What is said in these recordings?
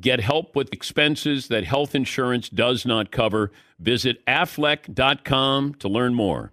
Get help with expenses that health insurance does not cover. Visit aflac.com to learn more.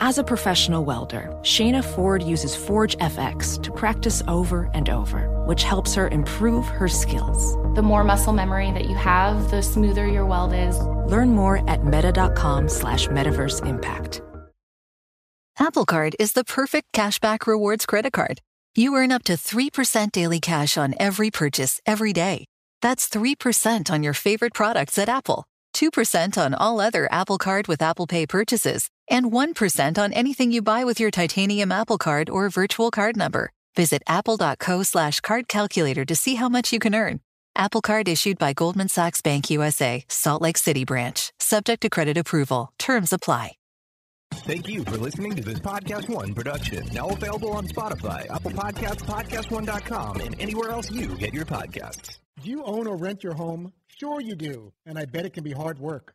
As a professional welder, Shayna Ford uses Forge FX to practice over and over, which helps her improve her skills. The more muscle memory that you have, the smoother your weld is. Learn more at meta.com slash metaverse impact. Apple Card is the perfect cashback rewards credit card. You earn up to 3% daily cash on every purchase every day. That's 3% on your favorite products at Apple, 2% on all other Apple Card with Apple Pay purchases, and 1% on anything you buy with your titanium Apple Card or virtual card number. Visit apple.co slash card calculator to see how much you can earn. Apple Card issued by Goldman Sachs Bank USA, Salt Lake City branch. Subject to credit approval. Terms apply. Thank you for listening to this Podcast One production. Now available on Spotify, Apple Podcasts, PodcastOne.com, and anywhere else you get your podcasts. Do you own or rent your home? Sure you do, and I bet it can be hard work.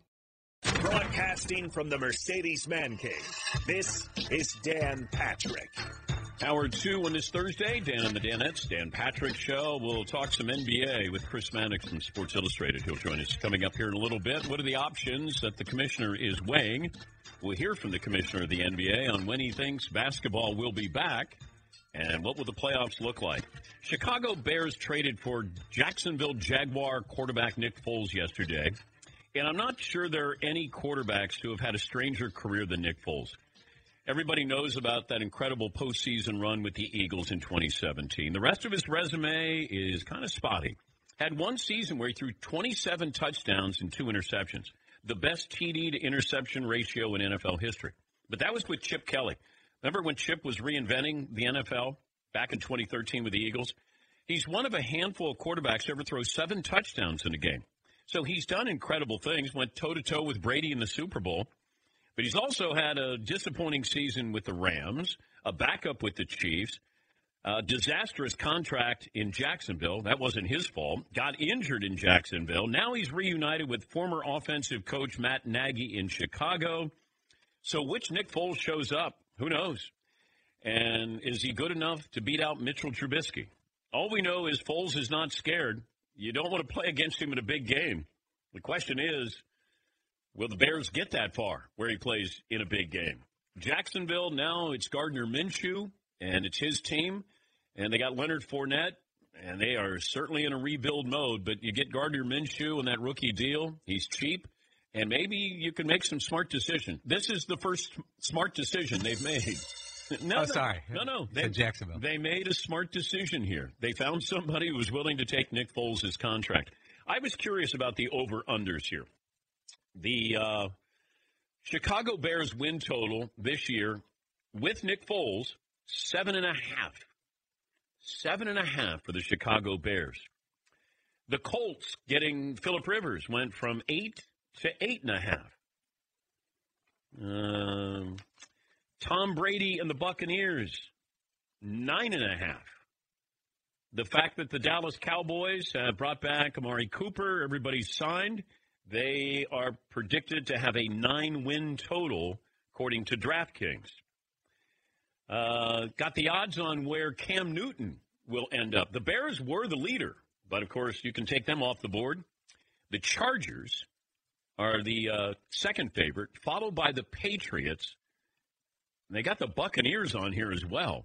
Broadcasting from the Mercedes Man Cave, this is Dan Patrick. Hour two on this Thursday, Dan and the Danettes, Dan Patrick Show. We'll talk some NBA with Chris Mannix from Sports Illustrated. He'll join us coming up here in a little bit. What are the options that the commissioner is weighing? We'll hear from the commissioner of the NBA on when he thinks basketball will be back and what will the playoffs look like. Chicago Bears traded for Jacksonville Jaguar quarterback Nick Foles yesterday. And I'm not sure there are any quarterbacks who have had a stranger career than Nick Foles. Everybody knows about that incredible postseason run with the Eagles in 2017. The rest of his resume is kind of spotty. Had one season where he threw 27 touchdowns and two interceptions, the best TD to interception ratio in NFL history. But that was with Chip Kelly. Remember when Chip was reinventing the NFL back in 2013 with the Eagles? He's one of a handful of quarterbacks to ever throw seven touchdowns in a game. So he's done incredible things, went toe to toe with Brady in the Super Bowl, but he's also had a disappointing season with the Rams, a backup with the Chiefs, a disastrous contract in Jacksonville. That wasn't his fault. Got injured in Jacksonville. Now he's reunited with former offensive coach Matt Nagy in Chicago. So which Nick Foles shows up? Who knows? And is he good enough to beat out Mitchell Trubisky? All we know is Foles is not scared. You don't want to play against him in a big game. The question is, will the Bears get that far where he plays in a big game? Jacksonville, now it's Gardner Minshew, and it's his team, and they got Leonard Fournette, and they are certainly in a rebuild mode, but you get Gardner Minshew and that rookie deal. He's cheap, and maybe you can make some smart decision. This is the first smart decision they've made. No, oh, sorry. No, no. They, Jacksonville. They made a smart decision here. They found somebody who was willing to take Nick Foles' contract. I was curious about the over-unders here. The uh, Chicago Bears win total this year with Nick Foles, seven and a half. Seven and a half for the Chicago Bears. The Colts getting Philip Rivers went from eight to eight and a half. Um, Tom Brady and the Buccaneers, nine and a half. The fact that the Dallas Cowboys have brought back Amari Cooper, everybody's signed. They are predicted to have a nine win total, according to DraftKings. Uh, got the odds on where Cam Newton will end up. The Bears were the leader, but of course, you can take them off the board. The Chargers are the uh, second favorite, followed by the Patriots. And they got the Buccaneers on here as well.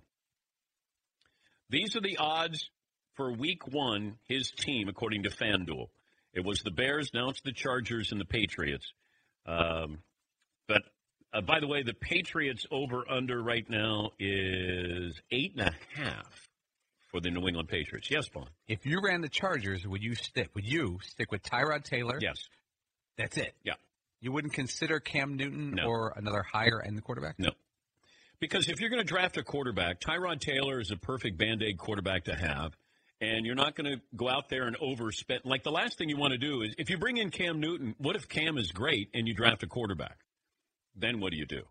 These are the odds for week one, his team, according to FanDuel. It was the Bears, now it's the Chargers and the Patriots. Um, but uh, by the way, the Patriots over under right now is eight and a half for the New England Patriots. Yes, Paul. If you ran the Chargers, would you stick? Would you stick with Tyrod Taylor? Yes. That's it. Yeah. You wouldn't consider Cam Newton No. or another higher end quarterback? No. Because if you're going to draft a quarterback, Tyrod Taylor is a perfect band aid quarterback to have. And you're not going to go out there and overspend. Like the last thing you want to do is if you bring in Cam Newton, what if Cam is great and you draft a quarterback? Then what do you do?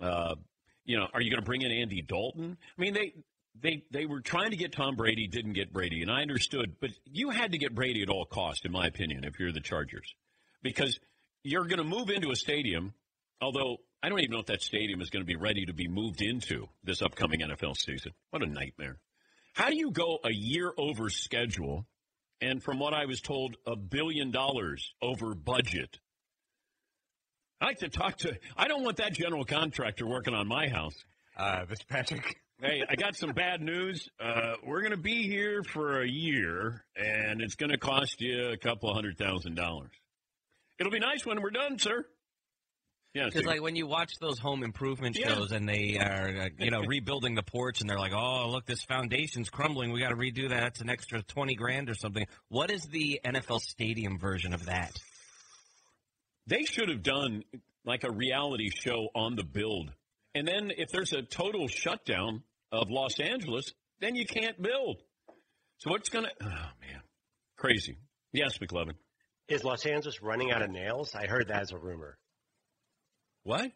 Uh, you know, are you going to bring in Andy Dalton? I mean, they they they were trying to get Tom Brady, didn't get Brady, and I understood, but you had to get Brady at all cost, in my opinion, if you're the Chargers, because you're going to move into a stadium. Although I don't even know if that stadium is going to be ready to be moved into this upcoming NFL season. What a nightmare! How do you go a year over schedule, and from what I was told, a billion dollars over budget? I like to talk to. I don't want that general contractor working on my house. Uh, this Patrick. Hey, I got some bad news. Uh, we're going to be here for a year, and it's going to cost you a couple hundred thousand dollars. It'll be nice when we're done, sir. Yeah, Because like when you watch those home improvement Yeah. shows and they are uh, you know rebuilding the porch and they're like, oh look, this foundation's crumbling. We got to redo that. That's an extra twenty grand or something. What is the NFL stadium version of that? They should have done like a reality show on the build. And then if there's a total shutdown of Los Angeles, then you can't build. So what's going to, oh man, crazy. Yes, McLovin. Is Los Angeles running out of nails? I heard that as a rumor. What?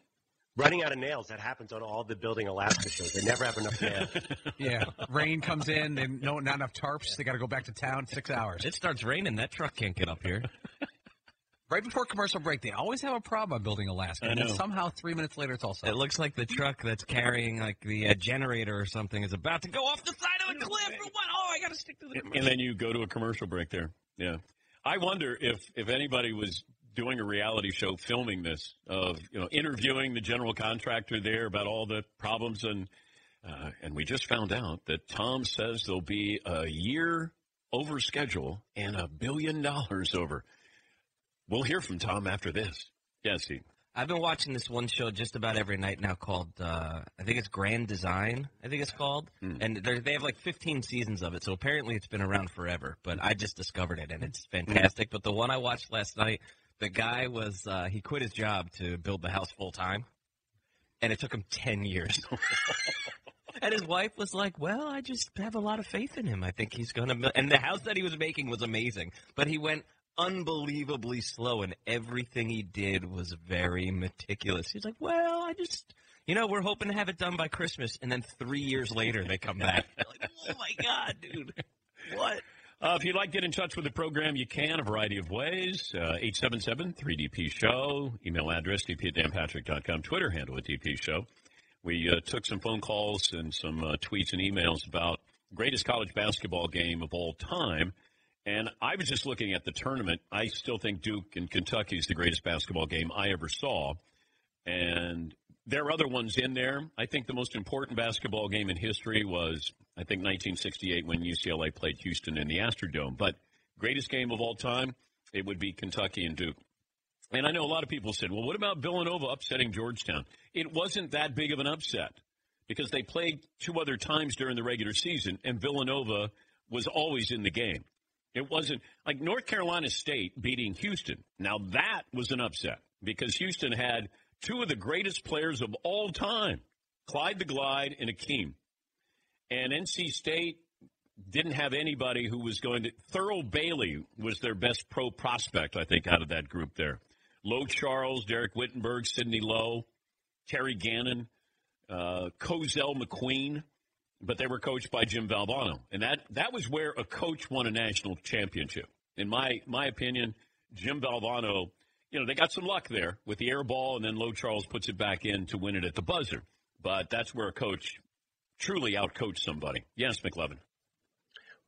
Running out of nails. That happens on all the Building Alaska shows. They never have enough nails. Yeah. Rain comes in, they no not enough tarps. They got to go back to town six hours. It starts raining. That truck can't get up here. Right before commercial break, they always have a problem on building Alaska. I And then know. somehow three minutes later, it's all set. It looks like the truck that's carrying like the uh, generator or something is about to go off the side of a cliff. Or what? Oh, I got to stick to the. And then you go to a commercial break there. Yeah. I wonder if if anybody was doing a reality show filming this of you know interviewing the general contractor there about all the problems and uh, and we just found out that Tom says there'll be a year over schedule and a billion dollars over. We'll hear from Tom after this. Yes, he. I've been watching this one show just about every night now called uh, I think it's Grand Design. I think it's called, and they're- they have like 15 seasons of it. So apparently it's been around forever. But I just discovered it, and it's fantastic. But the one I watched last night, the guy was uh, he quit his job to build the house full time, and it took him 10 years. And his wife was like, "Well, I just have a lot of faith in him. I think he's going to." And the house that he was making was amazing, but he went unbelievably slow, and everything he did was very meticulous. He's like, "Well, I just, you know, we're hoping to have it done by Christmas," and then three years later they come back. like, oh my god, dude, what? Uh, if you'd like to get in touch with the program, you can a variety of ways. Uh, 877-3DP Show. Email address, dp at danpatrick.com. Twitter handle at DP Show. We uh, took some phone calls and some uh, tweets and emails about greatest college basketball game of all time. And I was just looking at the tournament. I still think Duke and Kentucky is the greatest basketball game I ever saw. And there are other ones in there. I think the most important basketball game in history was, I think, 1968 when UCLA played Houston in the Astrodome. But greatest game of all time, it would be Kentucky and Duke. And I know a lot of people said, well, what about Villanova upsetting Georgetown? It wasn't that big of an upset because they played two other times during the regular season, and Villanova was always in the game. It wasn't like North Carolina State beating Houston. Now, that was an upset because Houston had two of the greatest players of all time, Clyde the Glide and Akeem. And NC State didn't have anybody who was going to. Thurl Bailey was their best pro prospect, I think, out of that group there. Lowe Charles, Dereck Whittenburg, Sidney Lowe, Terry Gannon, uh, Cozell McQueen, but they were coached by Jim Valvano, and that that was where a coach won a national championship. In my my opinion, Jim Valvano, you know, they got some luck there with the air ball, and then Lowe Charles puts it back in to win it at the buzzer. But that's where a coach truly outcoach somebody. Yes, McLovin.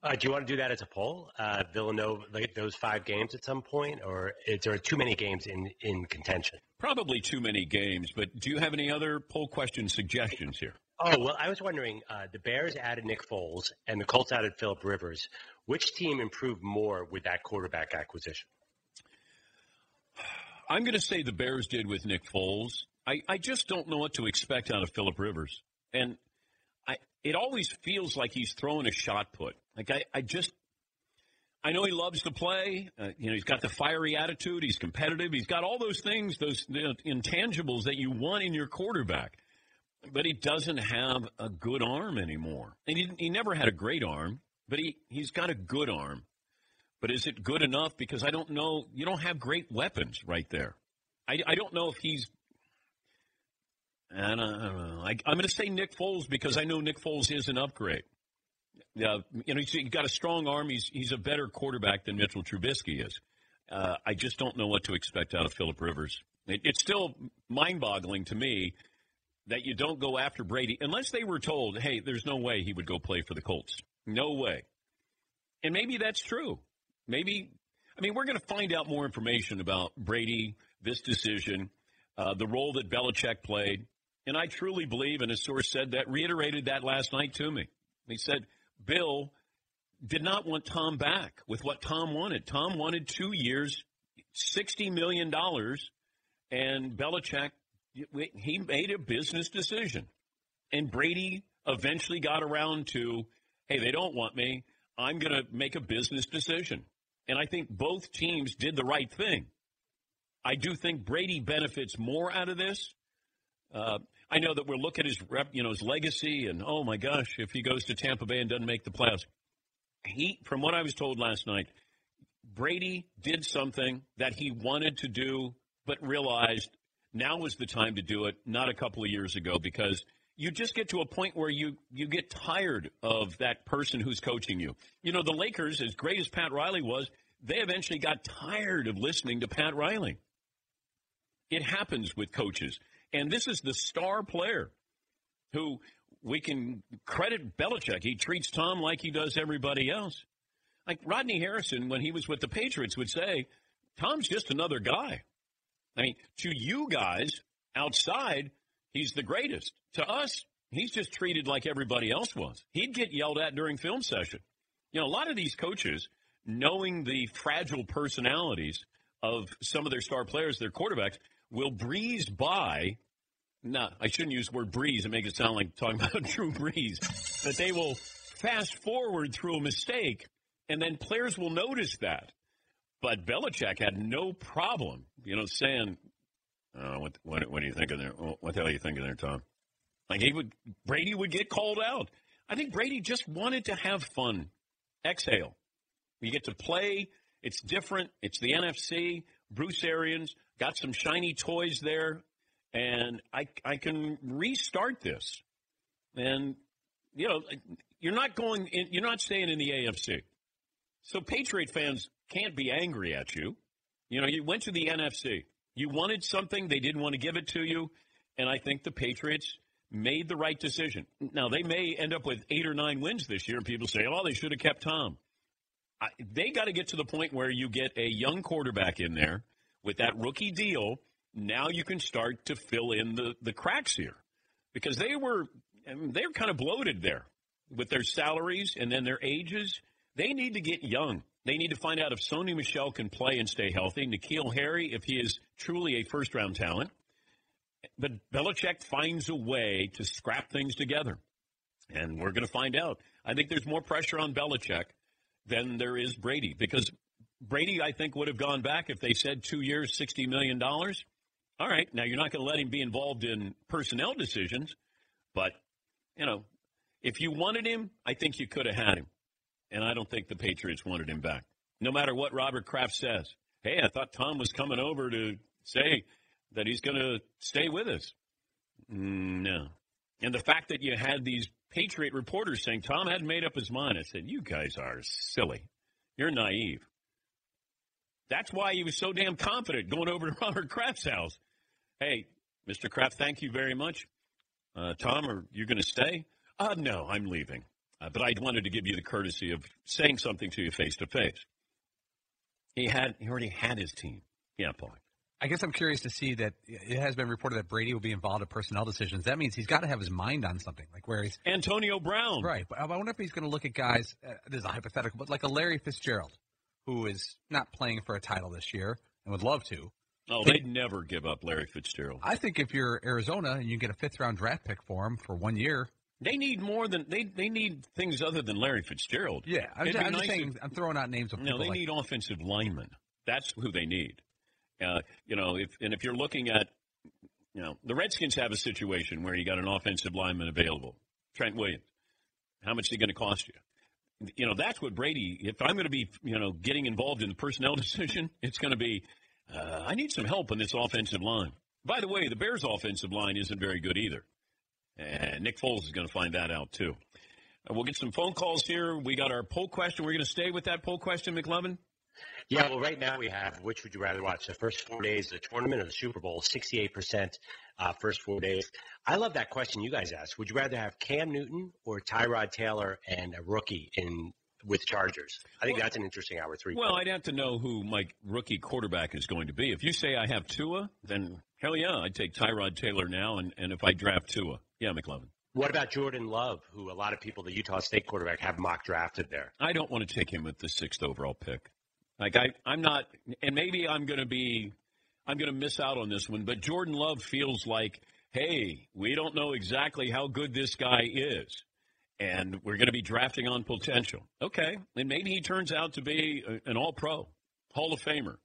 Uh, do you want to do that as a poll? Uh, Villanova, like those five games at some point, or is there too many games in, in contention? Probably too many games, but do you have any other poll question suggestions here? Oh, well, I was wondering uh, the Bears added Nick Foles and the Colts added Philip Rivers. Which team improved more with that quarterback acquisition? I'm going to say the Bears did with Nick Foles. I, I just don't know what to expect out of Philip Rivers. And I, it always feels like he's throwing a shot put. Like I, I just, I know he loves to play. Uh, you know, he's got the fiery attitude. He's competitive. He's got all those things, those you know, intangibles that you want in your quarterback. But he doesn't have a good arm anymore. And he, he never had a great arm, but he, he's got a good arm. But is it good enough? Because I don't know. You don't have great weapons right there. I, I don't know if he's I don't, I don't know. I, am going to say Nick Foles because I know Nick Foles is an upgrade. Yeah, you know, he's, he's got a strong arm. He's he's a better quarterback than Mitchell Trubisky is. Uh, I just don't know what to expect out of Philip Rivers. It, it's still mind-boggling to me that you don't go after Brady unless they were told, "Hey, there's no way he would go play for the Colts. No way." And maybe that's true. Maybe I mean we're going to find out more information about Brady, this decision, uh, the role that Belichick played. And I truly believe, and a source said that, reiterated that last night to me. He said, Bill did not want Tom back with what Tom wanted. Tom wanted two years, $60 million, and Belichick, he made a business decision. And Brady eventually got around to, hey, they don't want me. I'm going to make a business decision. And I think both teams did the right thing. I do think Brady benefits more out of this uh, I know that we're looking at his rep, you know, his legacy, and oh my gosh, if he goes to Tampa Bay and doesn't make the playoffs, he, from what I was told last night, Brady did something that he wanted to do, but realized now was the time to do it, not a couple of years ago, because you just get to a point where you you get tired of that person who's coaching you. You know, the Lakers, as great as Pat Riley was, they eventually got tired of listening to Pat Riley. It happens with coaches. And this is the star player who we can credit Belichick. He treats Tom like he does everybody else. Like Rodney Harrison, when he was with the Patriots, would say, Tom's just another guy. I mean, to you guys outside, he's the greatest. To us, he's just treated like everybody else was. He'd get yelled at during film session. You know, a lot of these coaches, knowing the fragile personalities of some of their star players, their quarterbacks, will breeze by. No, I shouldn't use the word breeze and make it sound like talking about Drew Brees. But they will fast forward through a mistake, and then players will notice that. But Belichick had no problem, you know, saying, uh, what, what, what, are you thinking there? What the hell are you thinking there, Tom? Like he would, Brady would get called out. I think Brady just wanted to have fun. Exhale. You get to play. It's different. It's the NFC. Bruce Arians, got some shiny toys there, and I, I can restart this. And, you know, you're not going, in, you're not staying in the AFC. So Patriot fans can't be angry at you. You know, you went to the NFC. You wanted something, they didn't want to give it to you, and I think the Patriots made the right decision. Now, they may end up with eight or nine wins this year, and people say, oh, they should have kept Tom. I, they got to get to the point where you get a young quarterback in there with that rookie deal, now you can start to fill in the, the cracks here because they were I mean, they were kind of bloated there with their salaries and then their ages. They need to get young. They need to find out if Sony Michel can play and stay healthy. N'Keal Harry, if he is truly a first round talent. But Belichick finds a way to scrap things together. And we're going to find out. I think there's more pressure on Belichick than there is Brady because Brady, I think, would have gone back if they said two years, $60 million. All right, now you're not going to let him be involved in personnel decisions, But, you know, if you wanted him, I think you could have had him. And I don't think the Patriots wanted him back. No matter what Robert Kraft says. Hey, I thought Tom was coming over to say that he's going to stay with us. No. And the fact that you had these Patriot reporters saying Tom hadn't made up his mind, I said, you guys are silly. You're naive. That's why he was so damn confident going over to Robert Kraft's house. Hey, Mr. Kraft, thank you very much. Uh, Tom, are you going to stay? Uh, no, I'm leaving. Uh, but I wanted to give you the courtesy of saying something to you face to face. He had he already had his team. Yeah, Paul. I guess I'm curious to see that it has been reported that Brady will be involved in personnel decisions. That means he's got to have his mind on something, like where he's Antonio Brown, right? But I wonder if he's going to look at guys. Uh, this is a hypothetical, but like a Larry Fitzgerald, who is not playing for a title this year and would love to. Oh, they'd never give up Larry Fitzgerald. I think if you're Arizona and you get a fifth round draft pick for him for one year, they need more than they they need things other than Larry Fitzgerald. Yeah, I'm, just, I'm nice saying. If, I'm throwing out names of people. No, they like, need offensive linemen. That's who they need. Uh, you know, if and if you're looking at, you know, the Redskins have a situation where you got an offensive lineman available, Trent Williams. How much is he going to cost you? You know, that's what Brady. If I'm going to be, you know, getting involved in the personnel decision, it's going to be, uh, I need some help in this offensive line. By the way, the Bears' offensive line isn't very good either, and Nick Foles is going to find that out too. Uh, we'll get some phone calls here. We got our poll question. We're going to stay with that poll question, McLovin. Yeah, well, right now we have which would you rather watch? The first four days of the tournament or the Super Bowl? 68% uh, first four days. I love that question you guys asked. Would you rather have Cam Newton or Tyrod Taylor and a rookie in with Chargers? I think well, that's an interesting hour three. Well, I'd have to know who my rookie quarterback is going to be. If you say I have Tua, then hell yeah, I'd take Tyrod Taylor now. And, and if I draft Tua, yeah, McLovin. What about Jordan Love, who a lot of people, the Utah State quarterback, have mock drafted there? I don't want to take him with the sixth overall pick. Like I, I'm not, and maybe I'm going to be, I'm going to miss out on this one. But Jordan Love feels like, hey, we don't know exactly how good this guy is, and we're going to be drafting on potential. Okay, and maybe he turns out to be an All-Pro, Hall of Famer.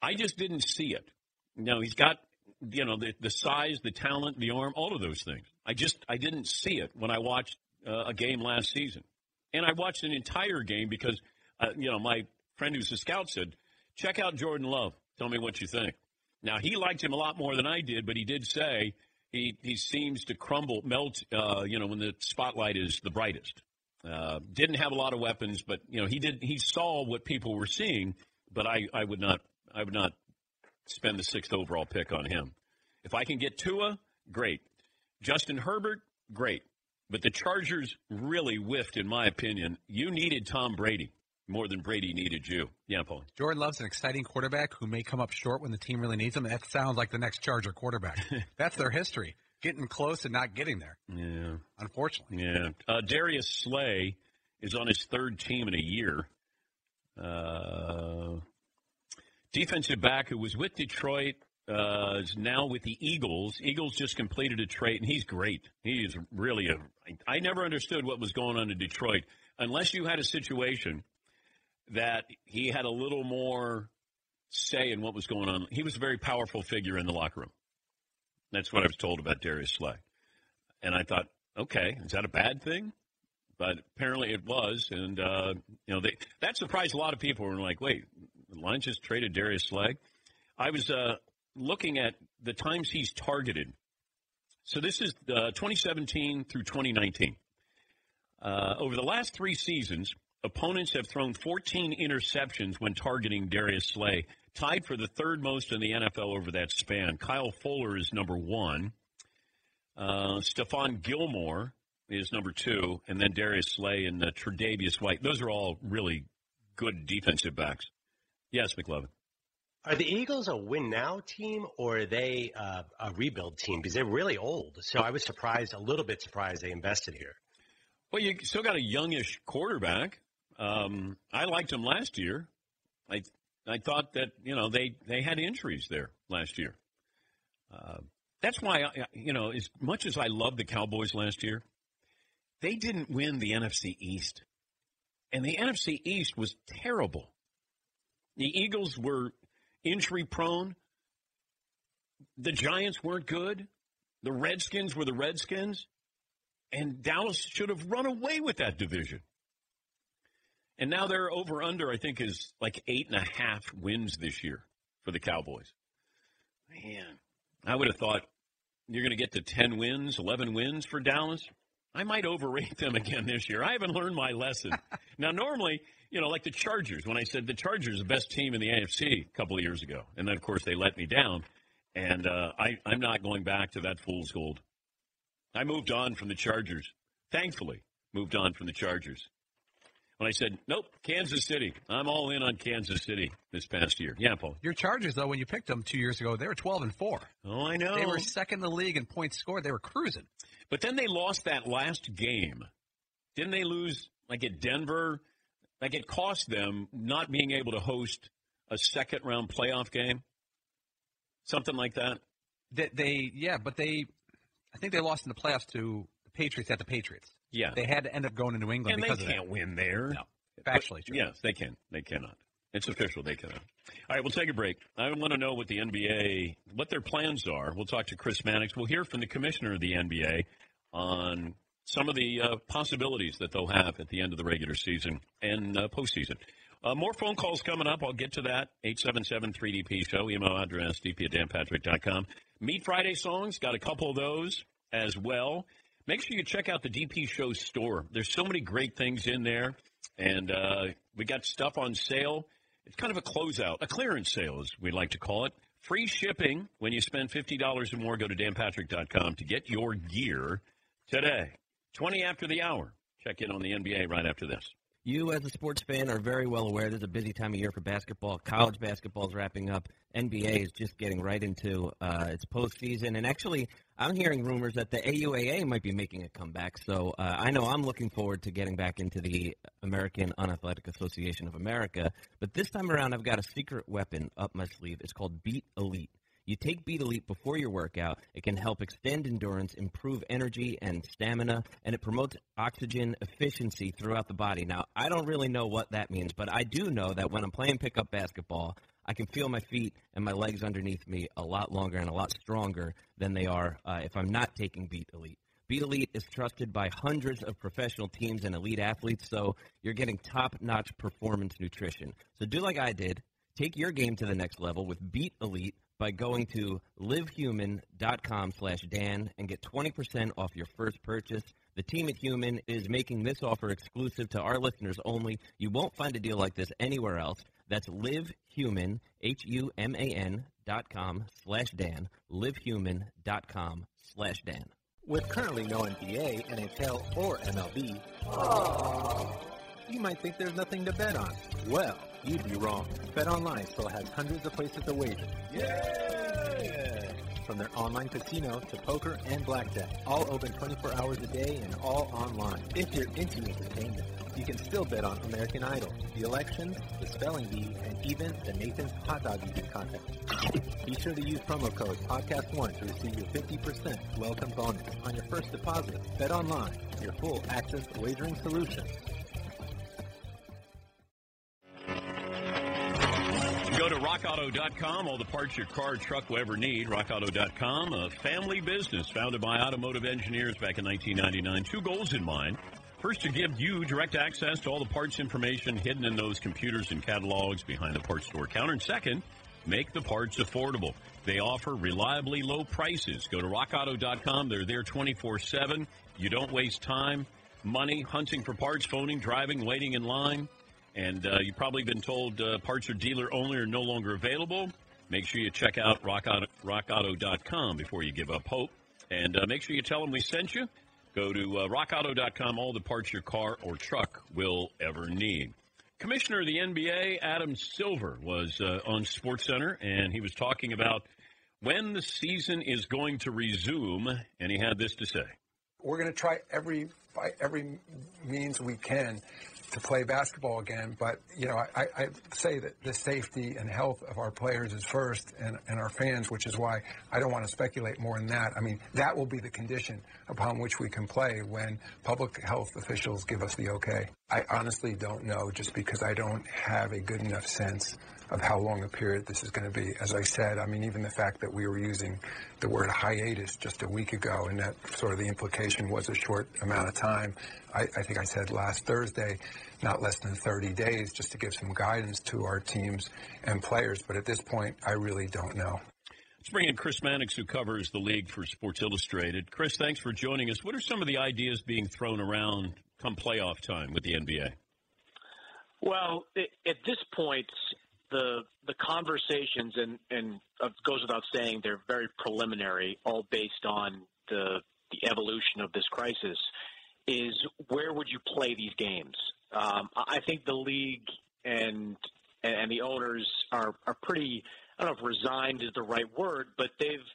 I just didn't see it. Know, he's got, you know, the the size, the talent, the arm, all of those things. I just I didn't see it when I watched uh, a game last season, and I watched an entire game because, uh, you know, my friend who's a scout said, check out Jordan Love. Tell me what you think. Now, he liked him a lot more than I did, but he did say he, he seems to crumble, melt, uh, you know, when the spotlight is the brightest. Uh, didn't have a lot of weapons, but, you know, he did, he saw what people were seeing, but I, I would not, I would not spend the sixth overall pick on him. If I can get Tua, great. Justin Herbert, great. But the Chargers really whiffed, in my opinion. You needed Tom Brady more than Brady needed you. Yeah, Paul. Jordan Love's an exciting quarterback who may come up short when the team really needs him. That sounds like the next Charger quarterback. That's their history. Getting close and not getting there. Yeah. Unfortunately. Yeah. Uh, Darius Slay is on his third team in a year. Uh, defensive back who was with Detroit uh, is now with the Eagles. Eagles just completed a trade, and he's great. He is really a. I never understood what was going on in Detroit unless you had a situation that he had a little more say in what was going on. He was a very powerful figure in the locker room. That's what I was told about Darius Slay. And I thought, okay, is that a bad thing? But apparently it was, and uh, you know they, that surprised a lot of people. Were like, wait, the Lions just traded Darius Slay. I was uh, looking at the times he's targeted. So this is uh, 2017 through 2019. Uh, over the last three seasons, opponents have thrown 14 interceptions when targeting Darius Slay, tied for the third most in the NFL over that span. Kyle Fuller is number one. Uh, Stephon Gilmore is number two, and then Darius Slay and uh, Tre'Davious White. Those are all really good defensive backs. Yes, McLovin. Are the Eagles a win now team or are they uh, a rebuild team? Because they're really old. So I was surprised, a little bit surprised they invested here. Well, you still got a youngish quarterback. Um, I liked him last year. I I thought that you know they they had injuries there last year. Uh, that's why you know as much as I love the Cowboys last year, they didn't win the NFC East, and the NFC East was terrible. The Eagles were injury prone. The Giants weren't good. The Redskins were the Redskins. And Dallas should have run away with that division. And now their over under, I think, is like eight and a half wins this year for the Cowboys. Man, I would have thought you're going to get to 10 wins, 11 wins for Dallas. I might overrate them again this year. I haven't learned my lesson. now, normally, you know, like the Chargers, when I said the Chargers the best team in the AFC a couple of years ago, and then, of course, they let me down. And uh, I, I'm not going back to that fool's gold. I moved on from the Chargers. Thankfully, moved on from the Chargers. When I said, nope, Kansas City. I'm all in on Kansas City this past year. Yeah, Paul. Your Chargers, though, when you picked them two years ago, they were 12 and 4. Oh, I know. They were second in the league in points scored. They were cruising. But then they lost that last game. Didn't they lose, like at Denver? Like it cost them not being able to host a second round playoff game? Something like that? They, they yeah, but they, I think they lost in the playoffs to the Patriots at the Patriots. Yeah. They had to end up going to New England and because they can't win there. No. Factually true. Yes, they can. They cannot. It's official. They cannot. All right, we'll take a break. I want to know what the NBA, what their plans are. We'll talk to Chris Mannix. We'll hear from the commissioner of the NBA on some of the uh, possibilities that they'll have at the end of the regular season and uh, postseason. Uh, more phone calls coming up. I'll get to that. 877-3DP show. Email address, dp at danpatrick.com. Meet Friday songs. Got a couple of those as well. Make sure you check out the DP Show store. There's so many great things in there. And uh, we got stuff on sale. It's kind of a closeout, a clearance sale, as we like to call it. Free shipping when you spend $50 or more. Go to danpatrick.com to get your gear today. 20 after the hour. Check in on the NBA right after this. You, as a sports fan, are very well aware this is a busy time of year for basketball. College basketball is wrapping up. NBA is just getting right into uh, its postseason. And actually, I'm hearing rumors that the AUAA might be making a comeback. So uh, I know I'm looking forward to getting back into the American Unathletic Association of America. But this time around, I've got a secret weapon up my sleeve. It's called Beat Elite. You take BeetElite before your workout. It can help extend endurance, improve energy and stamina, and it promotes oxygen efficiency throughout the body. Now, I don't really know what that means, but I do know that when I'm playing pickup basketball, I can feel my feet and my legs underneath me a lot longer and a lot stronger than they are uh, if I'm not taking BeetElite. Beat Elite is trusted by hundreds of professional teams and elite athletes, so you're getting top notch performance nutrition. So do like I did. Take your game to the next level with BeetElite by going to livehuman.com slash Dan and get 20% off your first purchase. The team at HumanN is making this offer exclusive to our listeners only. You won't find a deal like this anywhere else. That's livehuman, H-U-M-A-N dot com slash Dan, livehuman dot com slash Dan. With currently no NBA, NHL, or MLB, you might think there's nothing to bet on. Well, you'd be wrong. BetOnline still has hundreds of places to wager. Yeah! From their online casino to poker and blackjack, all open 24 hours a day and all online. If you're into entertainment, you can still bet on American Idol, the elections, the spelling bee, and even the Nathan's Hot Dog Eating Contest. Be sure to use promo code PODCAST1 to receive your 50% welcome bonus on your first deposit. Bet online, your full access wagering solution. Go to rockauto.com, all the parts your car, truck will ever need. Rockauto.com, a family business founded by automotive engineers back in 1999. Two goals in mind. First, to give you direct access to all the parts information hidden in those computers and catalogs behind the parts store counter. And second, make the parts affordable. They offer reliably low prices. Go to rockauto.com. They're there 24 7. You don't waste time, money hunting for parts, phoning, driving, waiting in line. And uh, you've probably been told uh, parts are dealer only or no longer available. Make sure you check out rockauto, rockauto.com before you give up hope. And uh, make sure you tell them we sent you. Go to uh, rockauto.com, all the parts your car or truck will ever need. Commissioner of the NBA, Adam Silver, was uh, on SportsCenter, and he was talking about when the season is going to resume, and he had this to say. We're going to try every by every means we can to play basketball again. But, you know, I, I say that the safety and health of our players is first and, and our fans, which is why I don't want to speculate more than that. I mean, that will be the condition upon which we can play when public health officials give us the okay. I honestly don't know just because I don't have a good enough sense of how long a period this is going to be. As I said, I mean, even the fact that we were using the word hiatus just a week ago, and that sort of the implication was a short amount of time. I, I think I said last Thursday, not less than 30 days, just to give some guidance to our teams and players. But at this point, I really don't know. Let's bring in Chris Mannix, who covers the league for Sports Illustrated. Chris, thanks for joining us. What are some of the ideas being thrown around come playoff time with the NBA? Well, it, at this point, the the conversations and and uh, goes without saying they're very preliminary, all based on the the evolution of this crisis. Is where would you play these games? Um, I think the league and and the owners are are pretty. I don't know if resigned is the right word, but they've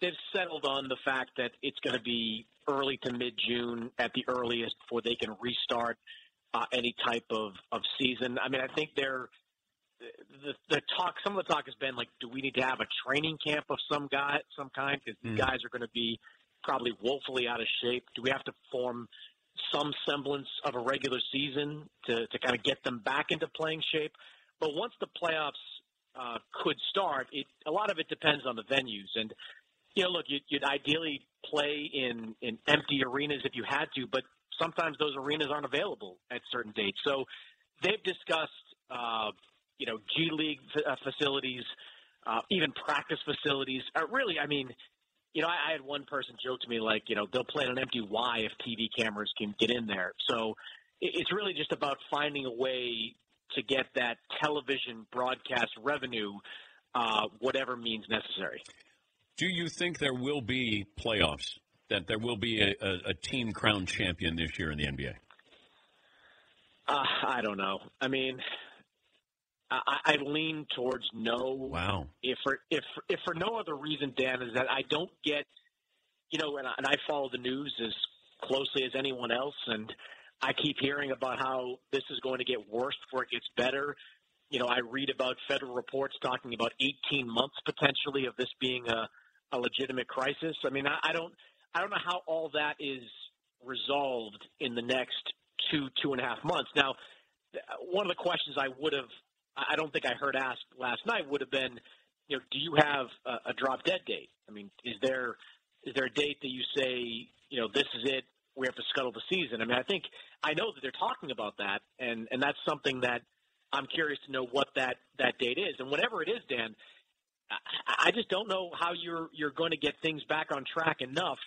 they've settled on the fact that it's going to be early to mid June at the earliest before they can restart uh, any type of of season. I mean, I think they're the, the talk, some of the talk has been like, do we need to have a training camp of some guy, some kind? Because mm. these guys are going to be probably woefully out of shape. Do we have to form some semblance of a regular season to, to kind of get them back into playing shape? But once the playoffs uh, could start, it, a lot of it depends on the venues. And, you know, look, you'd, you'd ideally play in, in empty arenas if you had to, but sometimes those arenas aren't available at certain dates. So they've discussed uh, you know, G League uh, facilities, uh, even practice facilities. Uh, really, I mean, you know, I, I had one person joke to me like, you know, they'll play on an empty Y if TV cameras can get in there. So it, it's really just about finding a way to get that television broadcast revenue, uh, whatever means necessary. Do you think there will be playoffs? That there will be a, a, a team crowned champion this year in the NBA? Uh, I don't know. I mean, I, I lean towards no. Wow. If for if if for no other reason, Dan, is that I don't get, you know, and I, and I follow the news as closely as anyone else, and I keep hearing about how this is going to get worse before it gets better. You know, I read about federal reports talking about 18 months potentially of this being a, a legitimate crisis. I mean, I, I don't, I don't know how all that is resolved in the next two, two and a half months. Now, one of the questions I would have I don't think I heard asked last night would have been, you know, do you have a, a drop dead date? I mean, is there is there a date that you say, you know, this is it? We have to scuttle the season. I mean, I think I know that they're talking about that, and and that's something that I'm curious to know what that that date is. And whatever it is, Dan, I, I just don't know how you're you're going to get things back on track enough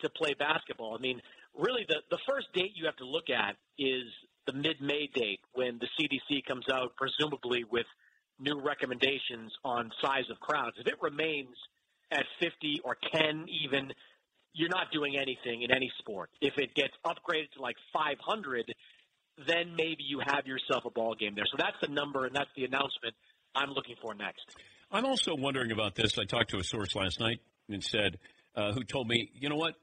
to play basketball. I mean, really, the the first date you have to look at is the mid-May date when the CDC comes out, presumably with new recommendations on size of crowds. If it remains at 50 or 10 even, you're not doing anything in any sport. If it gets upgraded to like 500, then maybe you have yourself a ball game there. So that's the number and that's the announcement I'm looking for next. I'm also wondering about this. I talked to a source last night and said, uh, who told me, you know what?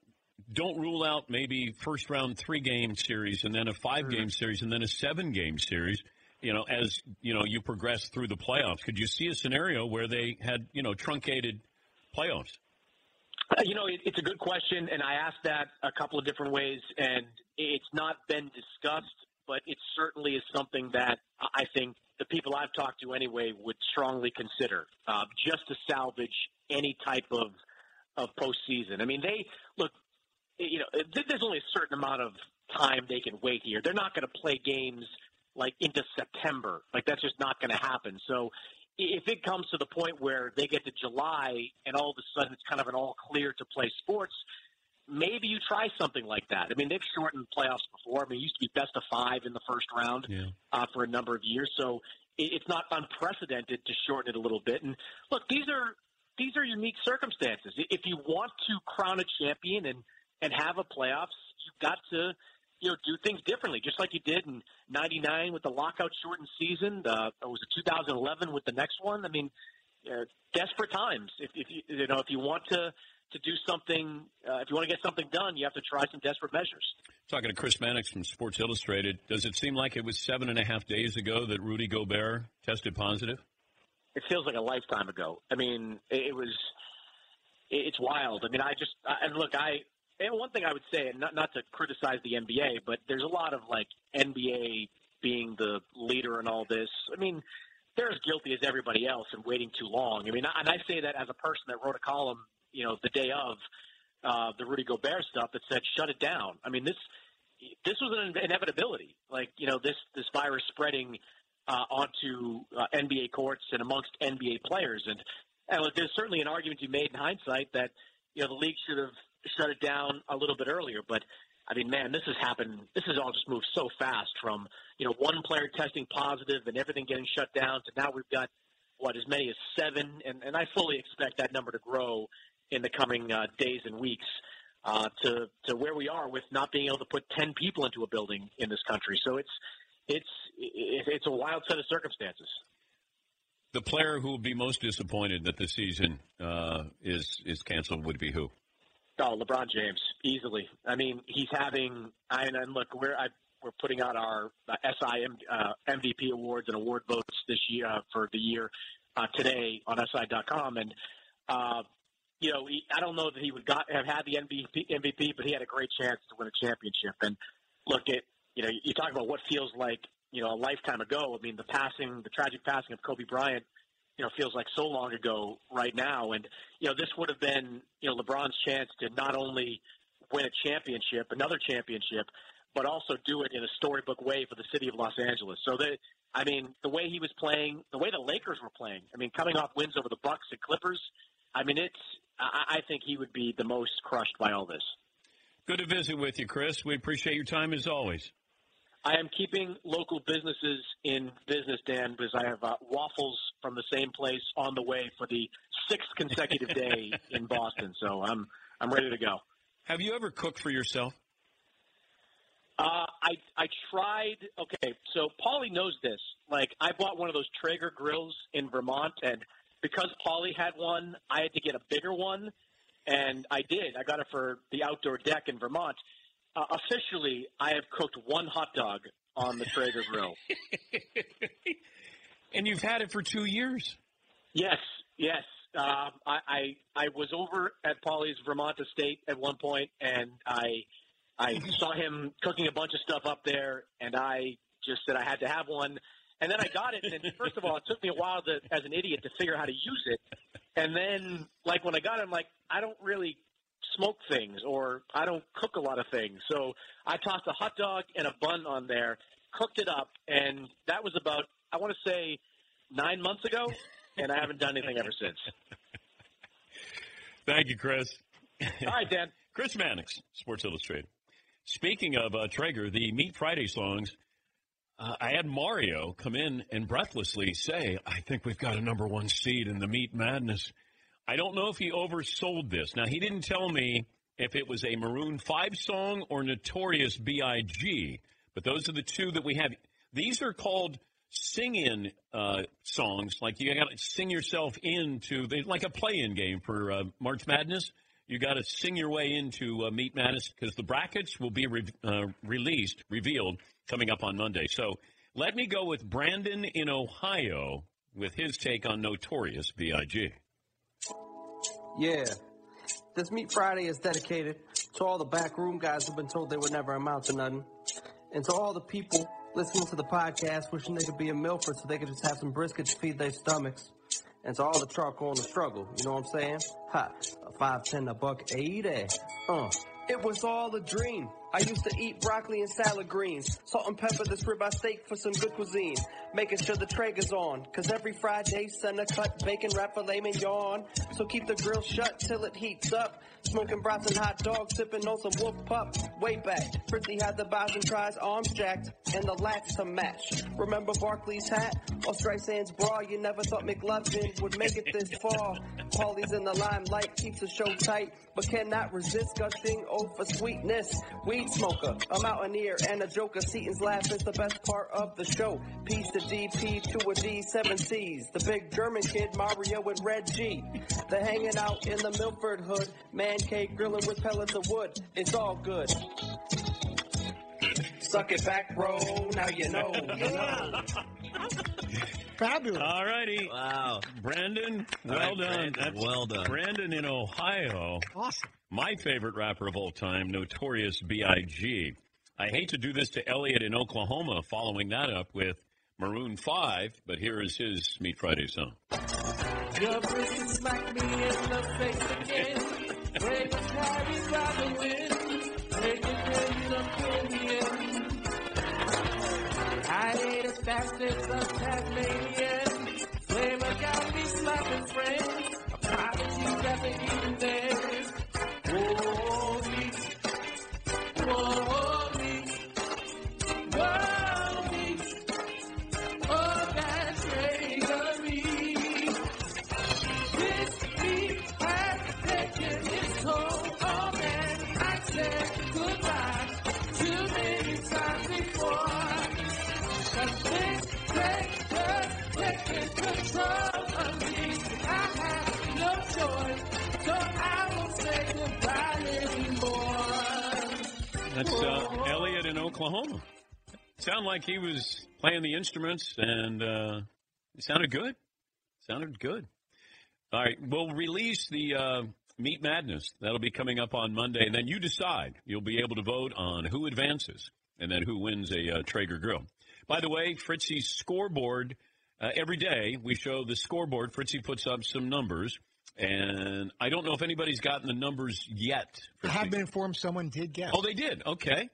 Don't rule out maybe first round three game series and then a five game series and then a seven game series. You know, as you know, you progress through the playoffs. Could you see a scenario where they had you know truncated playoffs? Uh, you know, it, it's a good question, and I asked that a couple of different ways, and it's not been discussed, but it certainly is something that I think the people I've talked to anyway would strongly consider, uh, just to salvage any type of of postseason. I mean, they look you know, there's only a certain amount of time they can wait here. They're not going to play games like into September. Like that's just not going to happen. So if it comes to the point where they get to July and all of a sudden it's kind of an all clear to play sports, maybe you try something like that. I mean, they've shortened playoffs before. I mean, it used to be best of five in the first round yeah. uh, for a number of years. So it's not unprecedented to shorten it a little bit. And look, these are these are unique circumstances. If you want to crown a champion and and have a playoffs, you've got to you know do things differently, just like you did in '99 with the lockout shortened season. Uh, or was it 2011 with the next one? I mean, uh, desperate times. If, if you you know if you want to to do something, uh, if you want to get something done, you have to try some desperate measures. Talking to Chris Mannix from Sports Illustrated, does it seem like it was seven and a half days ago that Rudy Gobert tested positive? It feels like a lifetime ago. I mean, it, it was, it, it's wild. I mean, I just, I, and look, I, and one thing I would say, and not not to criticize the NBA, but there's a lot of like NBA being the leader in all this. I mean, they're as guilty as everybody else in waiting too long. I mean, and I say that as a person that wrote a column, you know, the day of uh, the Rudy Gobert stuff that said shut it down. I mean, this this was an inevitability. Like, you know, this this virus spreading uh, onto uh, NBA courts and amongst NBA players, and and there's certainly an argument be made in hindsight that you know the league should have shut it down a little bit earlier, but. I mean, man, this has happened. This has all just moved so fast from you know one player testing positive and everything getting shut down to now we've got what as many as seven, and, and I fully expect that number to grow in the coming uh, days and weeks uh, to to where we are with not being able to put ten people into a building in this country. So it's it's it's a wild set of circumstances. The player who will be most disappointed that the season uh, is is canceled would be who? Oh, LeBron James, easily. I mean, he's having. And, and look, we're I, we're putting out our uh, SI uh, MVP awards and award votes this year uh, for the year uh, today on SI.com, and uh, you know, he, I don't know that he would got have had the MVP, MVP, but he had a great chance to win a championship. And look at you know, you talk about what feels like you know a lifetime ago. I mean, the passing, the tragic passing of Kobe Bryant you know, feels like so long ago right now. And, you know, this would have been, you know, LeBron's chance to not only win a championship, another championship, but also do it in a storybook way for the city of Los Angeles. So that, I mean, the way he was playing, the way the Lakers were playing, I mean, coming off wins over the Bucks and Clippers, I mean, it's, I, I think he would be the most crushed by all this. Good to visit with you, Chris. We appreciate your time as always. I am keeping local businesses in business, Dan, because I have uh, waffles from the same place on the way for the sixth consecutive day in Boston. So I'm I'm ready to go. Have you ever cooked for yourself? Uh, I I tried. Okay, so Paulie knows this. Like I bought one of those Traeger grills in Vermont, and because Paulie had one, I had to get a bigger one, and I did. I got it for the outdoor deck in Vermont uh, officially, I have cooked one hot dog on the Traeger grill. and you've had it for two years. Yes, yes. Uh, I, I I was over at Paulie's Vermont estate at one point, and I I saw him cooking a bunch of stuff up there, and I just said I had to have one. And then I got it, and first of all, it took me a while to, as an idiot, to figure out how to use it. And then, like when I got it, I'm like, I don't really smoke things or I don't cook a lot of things. So I tossed a hot dog and a bun on there, cooked it up, and that was about, I want to say, nine months ago, and I haven't done anything ever since. Thank you, Chris. All right, Dan. Chris Mannix, Sports Illustrated. Speaking of uh, Traeger, the Meat Friday songs, uh, I had Mario come in and breathlessly say, I think we've got a number one seed in the Meat Madness. I don't know if he oversold this. Now, he didn't tell me if it was a Maroon 5 song or Notorious B.I.G., but those are the two that we have. These are called sing in uh, songs. Like you got to sing yourself into, they, like a play in game for uh, March Madness. You got to sing your way into uh, Meat Madness because the brackets will be re- uh, released, revealed coming up on Monday. So let me go with Brandon in Ohio with his take on Notorious B.I.G. Yeah. This Meat Friday is dedicated to all the backroom guys who've been told they would never amount to nothing. And to all the people listening to the podcast wishing they could be in Milford so they could just have some brisket to feed their stomachs. And to all the charcoal in the struggle, you know what I'm saying? Ha, a 510, a buck 80. Uh. It was all a dream. I used to eat broccoli and salad greens. Salt and pepper this ribeye steak for some good cuisine. Making sure the Traeger's on. Cause every Friday, send a cut bacon wrap filet mignon. So keep the grill shut till it heats up. Smoking brats and hot dogs, sipping on some wolf pup. Way back, Fritzy had the and tries, arms jacked, and the lats to match. Remember Barkley's hat? Or Streisand's bra? You never thought McLovin would make it this far. Paulie's in the limelight, keeps the show tight, but cannot resist gushing over sweetness. We weed smoker, a mountaineer, and a joker. Seaton's laugh is the best part of the show. Peace to DP to a D, seven C's. The big German kid, Mario and Red G. They're hanging out in the Milford hood. Man cave grilling with pellets of wood. It's all good. Suck it back, bro. Now you know. You know. Fabulous. All righty. Wow. Brandon, well All right, done. Brandon, well done. Brandon in Ohio. Awesome. My favorite rapper of all time, Notorious B.I.G. I hate to do this to Elliot in Oklahoma, following that up with Maroon 5, but here is his Meat Friday song. Your smacked me in the face again. Break in. I ain't as fast as a Tasmanian. Got me slapping friends. Whoa, like he was playing the instruments, and uh, it sounded good. Sounded good. All right, we'll release the uh, Meat Madness. That'll be coming up on Monday, and then you decide. You'll be able to vote on who advances and then who wins a uh, Traeger grill. By the way, Fritzy's scoreboard. Uh, every day we show the scoreboard. Fritzy puts up some numbers, and I don't know if anybody's gotten the numbers yet. I have been informed someone did guess. Oh, they did. Okay.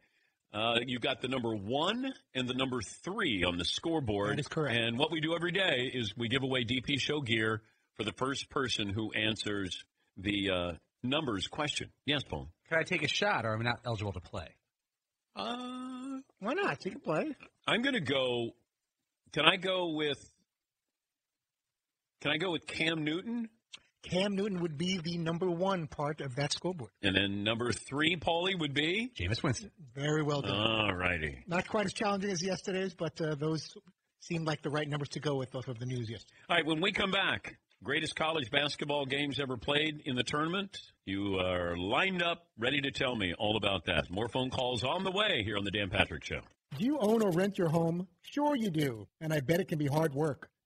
Uh, you've got the number one and the number three on the scoreboard. That is correct. And what we do every day is we give away DP Show gear for the first person who answers the uh, numbers question. Yes, Paul. Can I take a shot, or am I not eligible to play? Uh, Why not? You can play. I'm going to go. Can I go with? Can I go with Cam Newton? Cam Newton would be the number one part of that scoreboard. And then number three, Paulie, would be Jameis Winston. Very well done. All righty. Not quite as challenging as yesterday's, but uh, those seemed like the right numbers to go with off of the news yesterday. All right, when we come back, greatest college basketball games ever played in the tournament. You are lined up, ready to tell me all about that. More phone calls on the way here on the Dan Patrick Show. Do you own or rent your home? Sure you do, and I bet it can be hard work.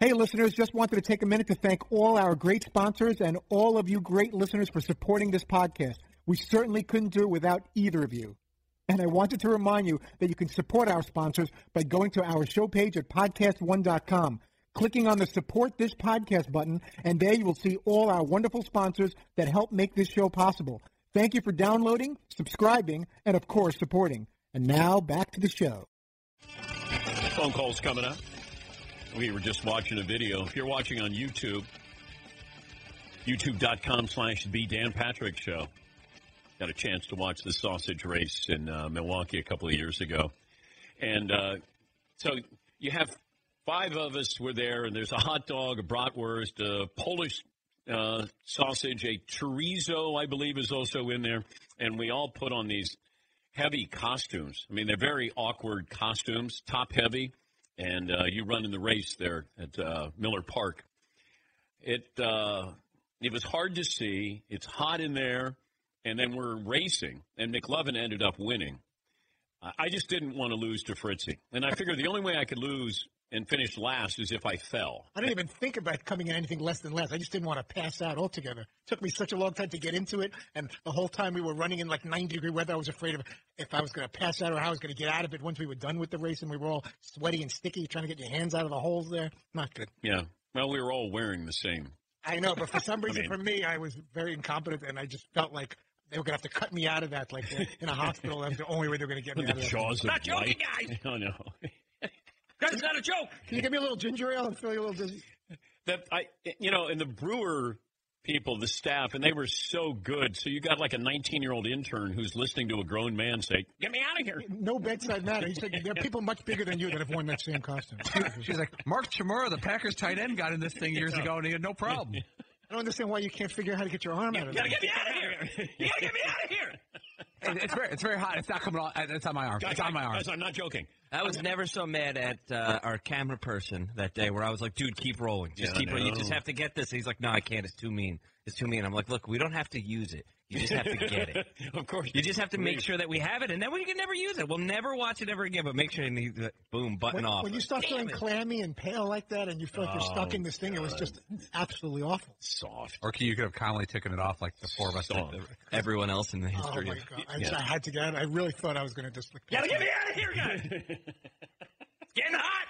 Hey, listeners, just wanted to take a minute to thank all our great sponsors and all of you great listeners for supporting this podcast. We certainly couldn't do it without either of you. And I wanted to remind you that you can support our sponsors by going to our show page at podcast1.com, clicking on the support this podcast button, and there you will see all our wonderful sponsors that help make this show possible. Thank you for downloading, subscribing, and of course, supporting. And now back to the show. Phone calls coming up. We were just watching a video. If you're watching on YouTube, youtube.com slash the Dan Patrick Show. Got a chance to watch the sausage race in uh, Milwaukee a couple of years ago. And uh, so you have five of us were there, and there's a hot dog, a bratwurst, a Polish uh, sausage, a chorizo, I believe, is also in there. And we all put on these heavy costumes. I mean, they're very awkward costumes, top heavy. And uh, you run in the race there at uh, Miller Park. It uh, it was hard to see. It's hot in there, and then we're racing, and McLovin ended up winning. I just didn't want to lose to Fritzy, and I figured the only way I could lose and finished last as if I fell. I didn't even think about coming in anything less than last. I just didn't want to pass out altogether. It took me such a long time to get into it, and the whole time we were running in like 90 degree weather, I was afraid of if I was going to pass out or how I was going to get out of it once we were done with the race, and we were all sweaty and sticky, trying to get your hands out of the holes there. Not good. Yeah. Well, we were all wearing the same. I know, but for some I reason, mean- for me, I was very incompetent, and I just felt like they were going to have to cut me out of that, like in a hospital. That was the only way they were going to get me the out of that. jaws of Not joking, guys. Oh no. That's not a joke. Can you give me a little ginger ale and feel you a little dizzy? That I, you know, and the brewer people, the staff, and they were so good. So you got like a 19 year old intern who's listening to a grown man say, "Get me out of here." No bedside manner. He said there are people much bigger than you that have worn that same costume. She's like, Mark Chmura, the Packers tight end, got in this thing years ago, and he had no problem. I don't understand why you can't figure out how to get your arm out of gotta get me out of here. You gotta get me out of here. It- It's very, it's very hot. It's not coming off. It's on my arm. Guys, It's on my arm. guys, I'm not joking. I was never so mad at uh, our camera person that day where I was like, dude, keep rolling. Just Yeah, keep I rolling. You just have to get this. He's like, no, I can't. It's too mean. It's too mean. I'm like, look, we don't have to use it. You just have to get it. of course. You just have to make sure that we have it, and then we can never use it. We'll never watch it ever again, but make sure you need the boom, button When, off. when you start feeling clammy and pale like that, and you feel like you're oh, stuck Oh, in this thing, it was just absolutely awful. Soft. Or you could have calmly taken it off like the four of us did. Everyone else in the oh, history. Oh my god! I, just- I had to get out. I really thought I was going to just. Like, Gotta get me out of here, guys. Getting hot.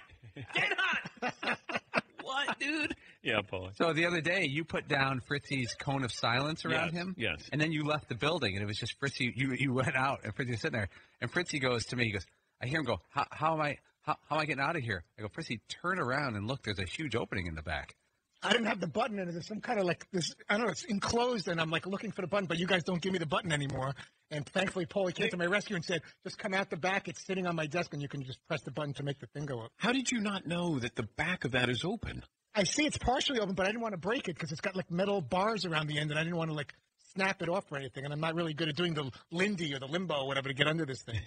Getting hot. what, dude? Yeah, Paul. So the other day, you put down Fritzy's cone of silence around Yes, him. yes. And then you left the building, and it was just Fritzy. You you went out, and Fritzy was sitting there. And Fritzy goes to me. He goes, I hear him go, how, how am I? How, how am I getting out of here? I go, Fritzy, turn around and look. There's a huge opening in the back. I didn't have the button and it. There's some kind of like this. I don't know. It's enclosed, and I'm like looking for the button, but you guys don't give me the button anymore. And thankfully, Paulie came to my rescue and said, "Just come out the back. It's sitting on my desk, and you can just press the button to make the thing go up." How did you not know that the back of that is open? I see it's partially open, but I didn't want to break it because it's got like metal bars around the end, and I didn't want to like snap it off or anything. And I'm not really good at doing the Lindy or the limbo or whatever to get under this thing.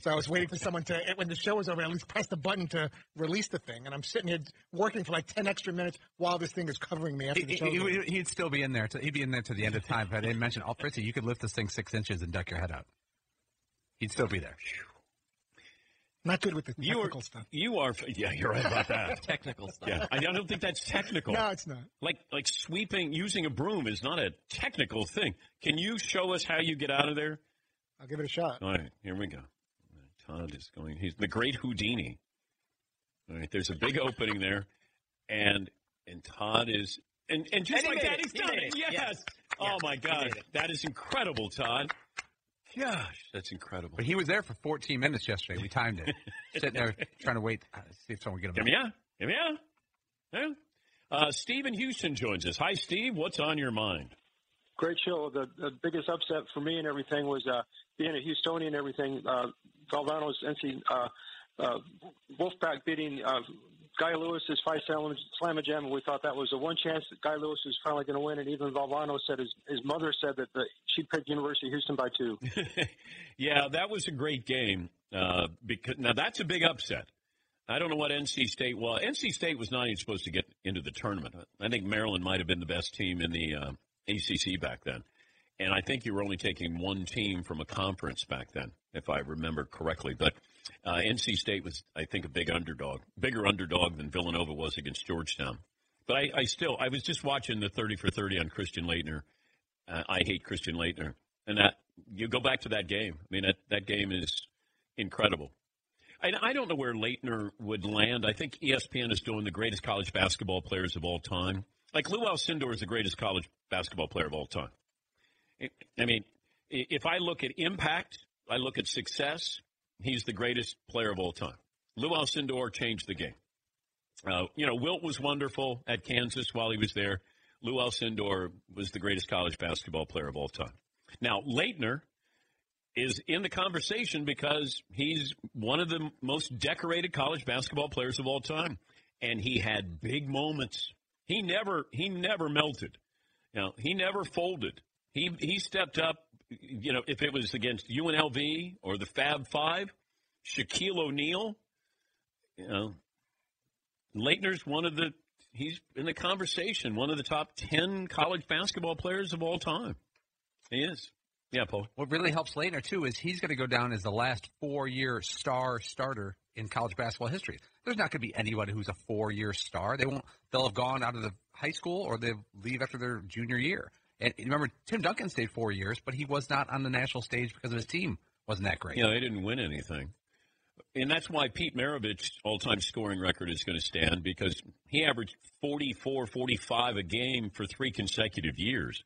so I was waiting for someone to, when the show was over, at least press the button to release the thing. And I'm sitting here working for like 10 extra minutes while this thing is covering me after the He, show. he, would still be in there. To, he'd be in there to the end of time. But I didn't mention, oh, Fritzy, you could lift this thing six inches and duck your head out. He'd still be there. Not good with the You technical are, stuff. you are, yeah, you're right about that. Technical stuff. Yeah, I don't think that's technical. No, it's not. Like like sweeping, using a broom is not a technical thing. Can you show us how you get out of there? I'll give it a shot. All right, here we go. Todd is going. He's the great Houdini. All right, there's a big opening there, and and Todd is and and just And like that, it. he's He done it. it. Yes. Yes. Oh my God, that is incredible, Todd. Gosh, that's incredible. But he was there for 14 minutes yesterday. We timed it. Sitting there trying to wait, uh, see if someone would get him. Give me out. Give me out. Yeah. Uh, Steve in Houston joins us. Hi, Steve. What's on your mind? Great show. The, the biggest upset for me and everything was uh, being a Houstonian and everything. Uh, Valvano's NC uh, uh, Wolfpack beating Guy Lewis's five slam jam, and we thought that was the one chance that Guy Lewis was finally going to win. And even Valvano said his his mother said that the, she picked University of Houston by two. Yeah, that was a great game. Uh, because now that's a big upset. I don't know what NC State was. NC State was not even supposed to get into the tournament. I think Maryland might have been the best team in the uh, ACC back then, and I think you were only taking one team from a conference back then, if I remember correctly. But uh, NC State was, I think, a big underdog, bigger underdog than Villanova was against Georgetown. But I, I still, I was just watching the thirty for thirty on Christian Laettner. Uh, I hate Christian Laettner, and that you go back to that game. I mean, that that game is incredible. I, I don't know where Laettner would land. I think ESPN is doing the greatest college basketball players of all time. Like Lou Alcindor is the greatest college basketball player of all time. I mean, if I look at impact, I look at success. He's the greatest player of all time. Lou Alcindor changed the game. Uh, you know, Wilt was wonderful at Kansas while he was there. Lou Alcindor was the greatest college basketball player of all time. Now, Laettner is in the conversation because he's one of the most decorated college basketball players of all time, and he had big moments. He never he never melted. You know, he never folded. He he stepped up. You know, if it was against UNLV or the Fab Five, Shaquille O'Neal. You know, Laettner's one of the he's in the conversation, one of the top ten college basketball players of all time. He is. Yeah, Paul. What really helps Laettner too is he's going to go down as the last four-year star starter in college basketball history. There's not going to be anybody who's a four-year star. They won't. They'll have gone out of the high school or they'll leave after their junior year. And remember, Tim Duncan stayed four years, but he was not on the national stage because of his team wasn't that great. Know, they didn't win anything. And that's why Pete Maravich's all-time scoring record is going to stand because he averaged 44, 45 a game for three consecutive years.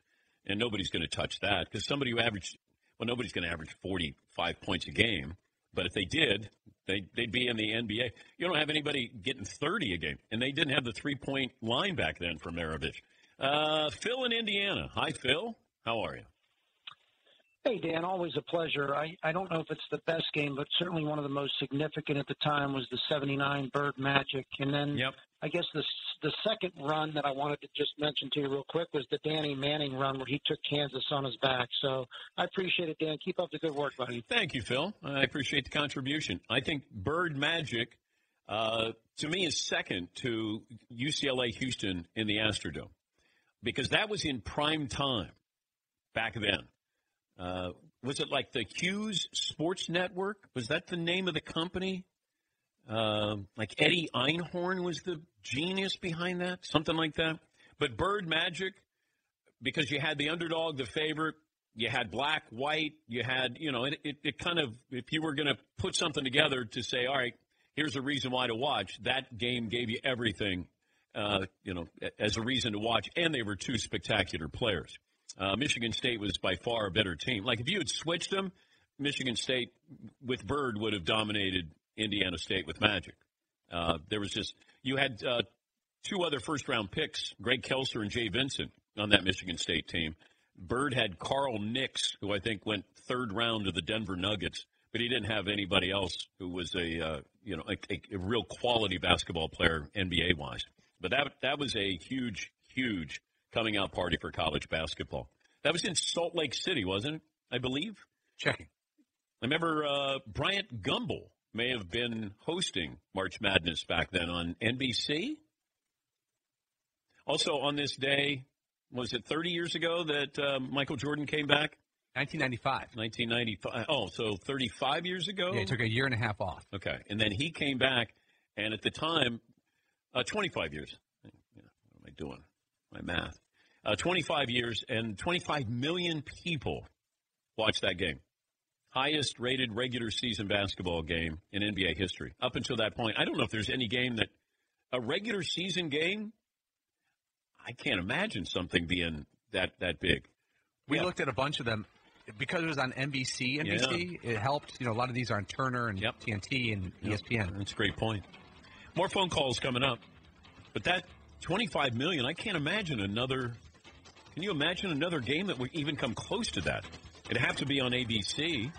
And nobody's going to touch that because somebody who averaged, well, nobody's going to average 45 points a game. But if they did, they, they'd be in the NBA. You don't have anybody getting 30 a game, and they didn't have the three point line back then for Maravich. Uh, Phil in Indiana. Hi, Phil. How are you? Hey, Dan, always a pleasure. I, I don't know if it's the best game, but certainly one of the most significant at the time was the 79 Bird Magic. And then yep. I guess the, the second run that I wanted to just mention to you real quick was the Danny Manning run where he took Kansas on his back. So I appreciate it, Dan. Keep up the good work, buddy. Thank you, Phil. I appreciate the contribution. I think Bird Magic, uh, to me, is second to UCLA Houston in the Astrodome because that was in prime time back then. Uh, was it like the Hughes Sports Network? Was that the name of the company? Uh, like Eddie Einhorn was the genius behind that, something like that. But Bird Magic, because you had the underdog, the favorite, you had black, white, you had, you know, it, it, it kind of, if you were going to put something together to say, all right, here's a reason why to watch, that game gave you everything, uh, you know, as a reason to watch. And they were two spectacular players. Uh, Michigan State was by far a better team. Like if you had switched them, Michigan State with Bird would have dominated Indiana State with Magic. Uh, there was just you had uh, two other first round picks, Greg Kelser and Jay Vincent, on that Michigan State team. Bird had Carl Nicks, who I think went third round to the Denver Nuggets, but he didn't have anybody else who was a uh, you know a, a real quality basketball player NBA wise. But that that was a huge, huge coming out party for college basketball. That was in Salt Lake City, wasn't it? I believe. Checking. I remember uh, Bryant Gumbel may have been hosting March Madness back then on NBC. Also, on this day, was it 30 years ago that uh, Michael Jordan came back? 1995. 1995. Oh, so 35 years ago? Yeah, he took a year and a half off. Okay. And then he came back, and at the time, uh, 25 years. Yeah, what am I doing? My math. Uh, 25 years, and 25 million people watched that game highest rated regular season basketball game in NBA history up until that point. I don't know if there's any game that a regular season game. I can't imagine something being that that big. We yeah. looked at a bunch of them because it was on NBC. NBC yeah. it helped. You know, a lot of these are on Turner and yep. TNT and yep. ESPN. That's a great point. More phone calls coming up, but that 25 million. I can't imagine another. Can you imagine another game that would even come close to that? It'd have to be on ABC,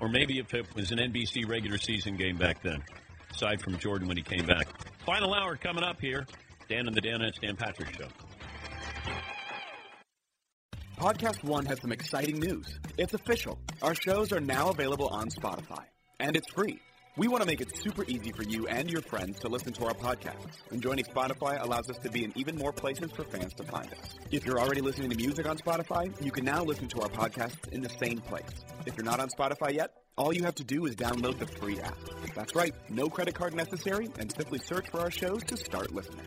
or maybe if it was an NBC regular season game back then, aside from Jordan when he came back. Final hour coming up here. Dan and the Danettes, Dan Patrick Show. Podcast One has some exciting news. It's official. Our shows are now available on Spotify, and it's free. We want to make it super easy for you and your friends to listen to our podcast, and joining Spotify allows us to be in even more places for fans to find us. If you're already listening to music on Spotify, you can now listen to our podcasts in the same place. If you're not on Spotify yet, all you have to do is download the free app. That's right, no credit card necessary, and simply search for our shows to start listening.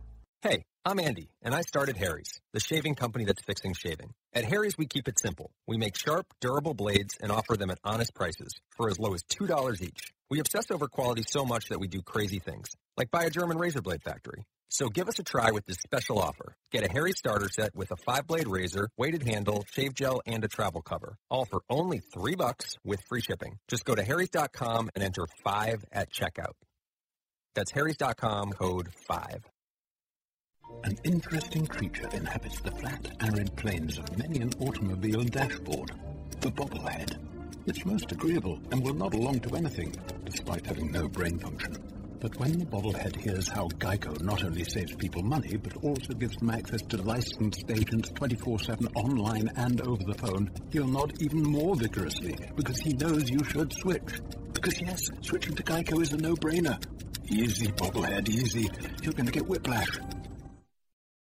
Hey, I'm Andy, and I started Harry's, the shaving company that's fixing shaving. At Harry's, we keep it simple. We make sharp, durable blades and offer them at honest prices for as low as $2 each. We obsess over quality so much that we do crazy things, like buy a German razor blade factory. So give us a try with this special offer. Get a Harry starter set with a five-blade razor, weighted handle, shave gel, and a travel cover. All for only three bucks with free shipping. Just go to harrys.com and enter 5 at checkout. That's harrys.com, code 5. An interesting creature inhabits the flat, arid plains of many an automobile dashboard. The bobblehead. It's most agreeable and will nod along to anything, despite having no brain function. But when the bobblehead hears how Geico not only saves people money, but also gives them access to licensed agents 24-7 online and over the phone, he'll nod even more vigorously, because he knows you should switch. Because yes, switching to Geico is a no-brainer. Easy, bobblehead, easy. You're going to get whiplash.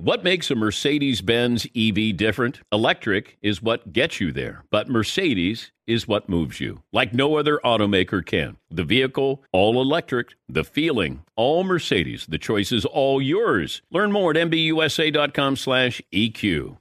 What makes a Mercedes Benz EV different? Electric is what gets you there, but Mercedes is what moves you, like no other automaker can. The vehicle, all electric, the feeling, all Mercedes. The choice is all yours. Learn more at MBUSA.com slash EQ.